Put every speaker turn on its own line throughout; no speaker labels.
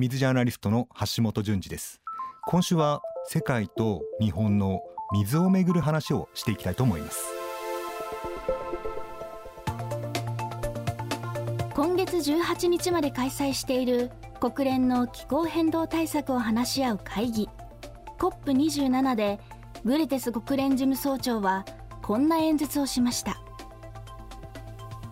水ジャーナリストの橋本淳二です。今週は世界と日本の水をめぐる話をしていきたいと思います。
今月18日まで開催している国連の気候変動対策を話し合う会議 COP27 でグレテス国連事務総長はこんな演説をしました。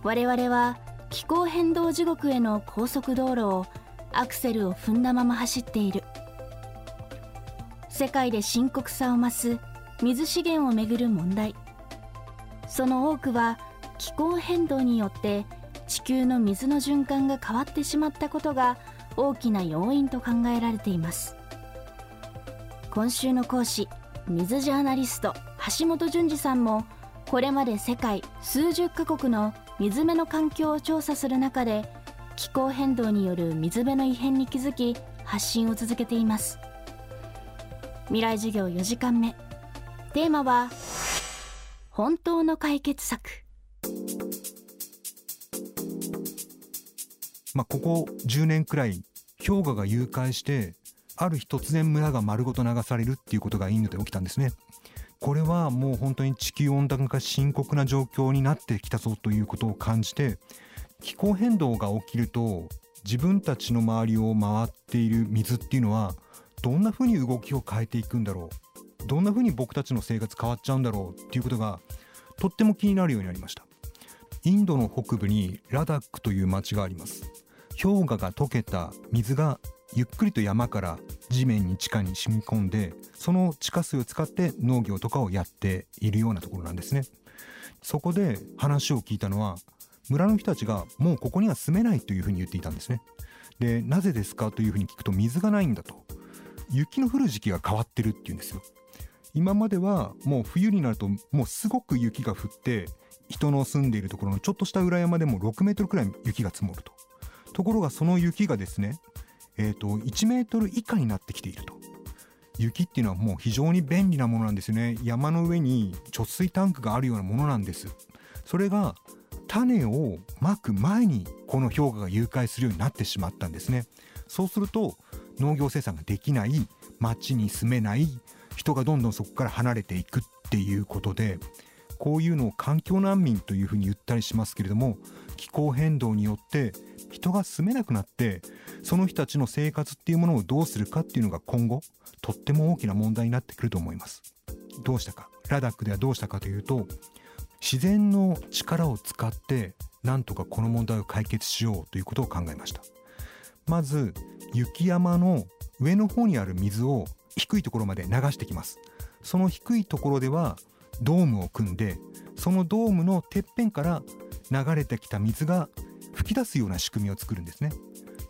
我々は気候変動地獄への高速道路をアクセルを踏んだまま走っている。世界で深刻さを増す水資源をめぐる問題。その多くは気候変動によって地球の水の循環が変わってしまったことが大きな要因と考えられています。今週の講師水ジャーナリスト橋本淳二さんもこれまで世界数十カ国の水辺の環境を調査する中で気候変動による水辺の異変に気づき発信を続けています。未来授業4時間目。テーマは本当の解決策。
まあここ10年くらい氷河が融解してある日突然村が丸ごと流されるっていうことがインドで起きたんですね。これはもう本当に地球温暖化深刻な状況になってきたぞということを感じて気候変動が起きると自分たちの周りを回っている水っていうのはどんなふうに動きを変えていくんだろう？どんなふうに僕たちの生活変わっちゃうんだろう？っていうことがとっても気になるようになりました。インドの北部にラダックという町があります。氷河が溶けた水がゆっくりと山から地面に地下に染み込んでその地下水を使って農業とかをやっているようなところなんですね。そこで話を聞いたのは村の人たちがもうここには住めないというふうに言っていたんですね。でなぜですかというふうに聞くと水がないんだと。雪の降る時期が変わってるっていうんですよ。今まではもう冬になるともうすごく雪が降って人の住んでいるところのちょっとした裏山でも6メートルくらい雪が積もると。ところがその雪がですねえーと、1メートル以下になってきていると。雪っていうのはもう非常に便利なものなんですよね。山の上に貯水タンクがあるようなものなんです。それが種をまく前にこの氷河が融解するようになってしまったんですね。そうすると農業生産ができない町に住めない人がどんどんそこから離れていくっていうことでこういうのを環境難民というふうに言ったりしますけれども気候変動によって人が住めなくなってその人たちの生活っていうものをどうするかっていうのが今後とっても大きな問題になってくると思います。どうしたか？ラダックではどうしたかというと自然の力を使ってなんとかこの問題を解決しようということを考えました。まず雪山の上の方にある水を低いところまで流してきます。その低いところではドームを組んでそのドームのてっぺんから流れてきた水が吹き出すような仕組みを作るんですね。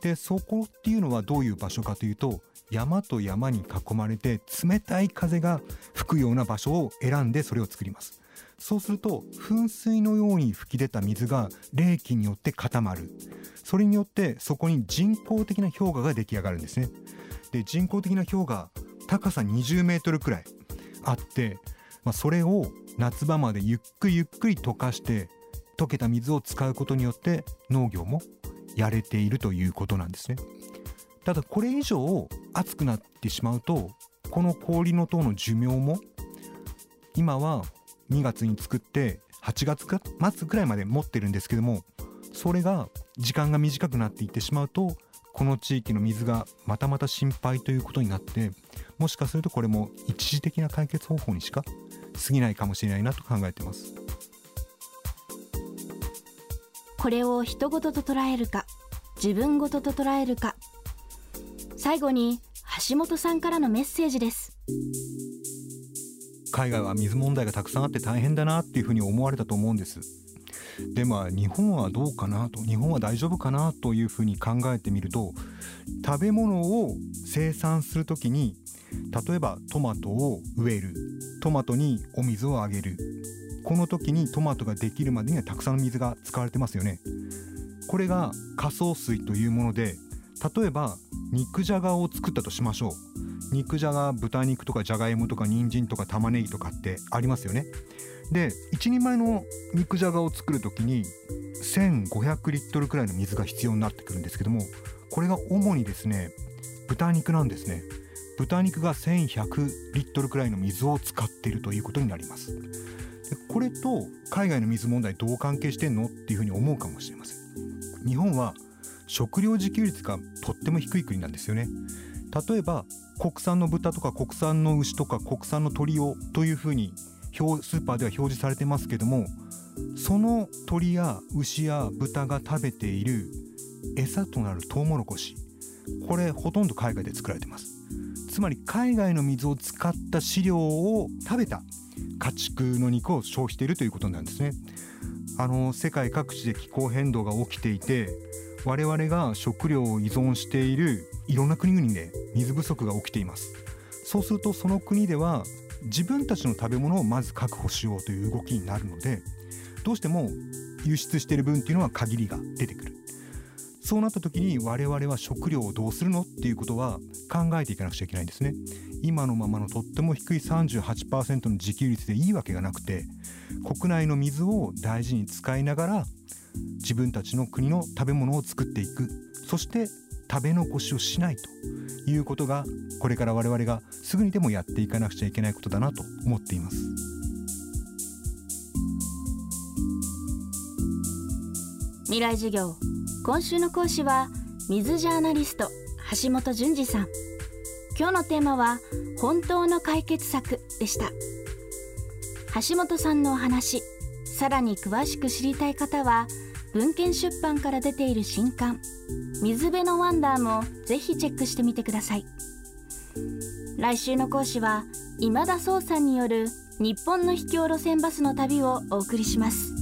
でそこっていうのはどういう場所かというと山と山に囲まれて冷たい風が吹くような場所を選んでそれを作ります。そうすると噴水のように吹き出た水が冷気によって固まる。それによってそこに人工的な氷河が出来上がるんですね。で人工的な氷河高さ20メートルくらいあって、まあ、それを夏場までゆっくりゆっくり溶かして溶けた水を使うことによって農業もやれているということなんですね。ただこれ以上暑くなってしまうとこの氷の塔の寿命も今は2月に作って8月末くらいまで持ってるんですけどもそれが時間が短くなっていってしまうとこの地域の水がまたまた心配ということになってもしかするとこれも一時的な解決方法にしか過ぎないかもしれないなと考えてます。
これを人事と捉えるか自分事と捉えるか。最後に橋本さんからのメッセージです。
海外は水問題がたくさんあって大変だなっていうふうに思われたと思うんです。でも日本はどうかなと日本は大丈夫かなというふうに考えてみると食べ物を生産するときに例えばトマトを植えるトマトにお水をあげるこの時にトマトができるまでにはたくさんの水が使われてますよね。これが仮想水というもので例えば肉じゃがを作ったとしましょう。肉じゃが豚肉とかじゃがいもとか人参とか玉ねぎとかってありますよね。で1人前の肉じゃがを作る時に1500リットルくらいの水が必要になってくるんですけどもこれが主にですね豚肉なんですね。豚肉が1100リットルくらいの水を使っているということになります。これと海外の水問題どう関係してんのっていうふうに思うかもしれません。日本は食料自給率がとっても低い国なんですよね。例えば国産の豚とか国産の牛とか国産の鶏をというふうにスーパーでは表示されてますけどもその鶏や牛や豚が食べている餌となるトウモロコシこれほとんど海外で作られてます。つまり海外の水を使った飼料を食べた家畜の肉を消費しているということなんですね。あの世界各地で気候変動が起きていて我々が食料を依存しているいろんな国々で水不足が起きています。そうするとその国では自分たちの食べ物をまず確保しようという動きになるのでどうしても輸出している分っていうのは限りが出てくる。そうなった時に我々は食料をどうするのっていうことは考えていかなくちゃいけないんですね。今のままのとっても低い38%の自給率でいいわけがなくて国内の水を大事に使いながら自分たちの国の食べ物を作っていく。そして食べ残しをしないということがこれから我々がすぐにでもやっていかなくちゃいけないことだなと思っています。
未来授業今週の講師は水ジャーナリスト橋本淳二さん。今日のテーマは本当の解決策でした。橋本さんのお話さらに詳しく知りたい方は文献出版から出ている新刊水辺のワンダーもぜひチェックしてみてください。来週の講師は今田壮さんによる日本の秘境路線バスの旅をお送りします。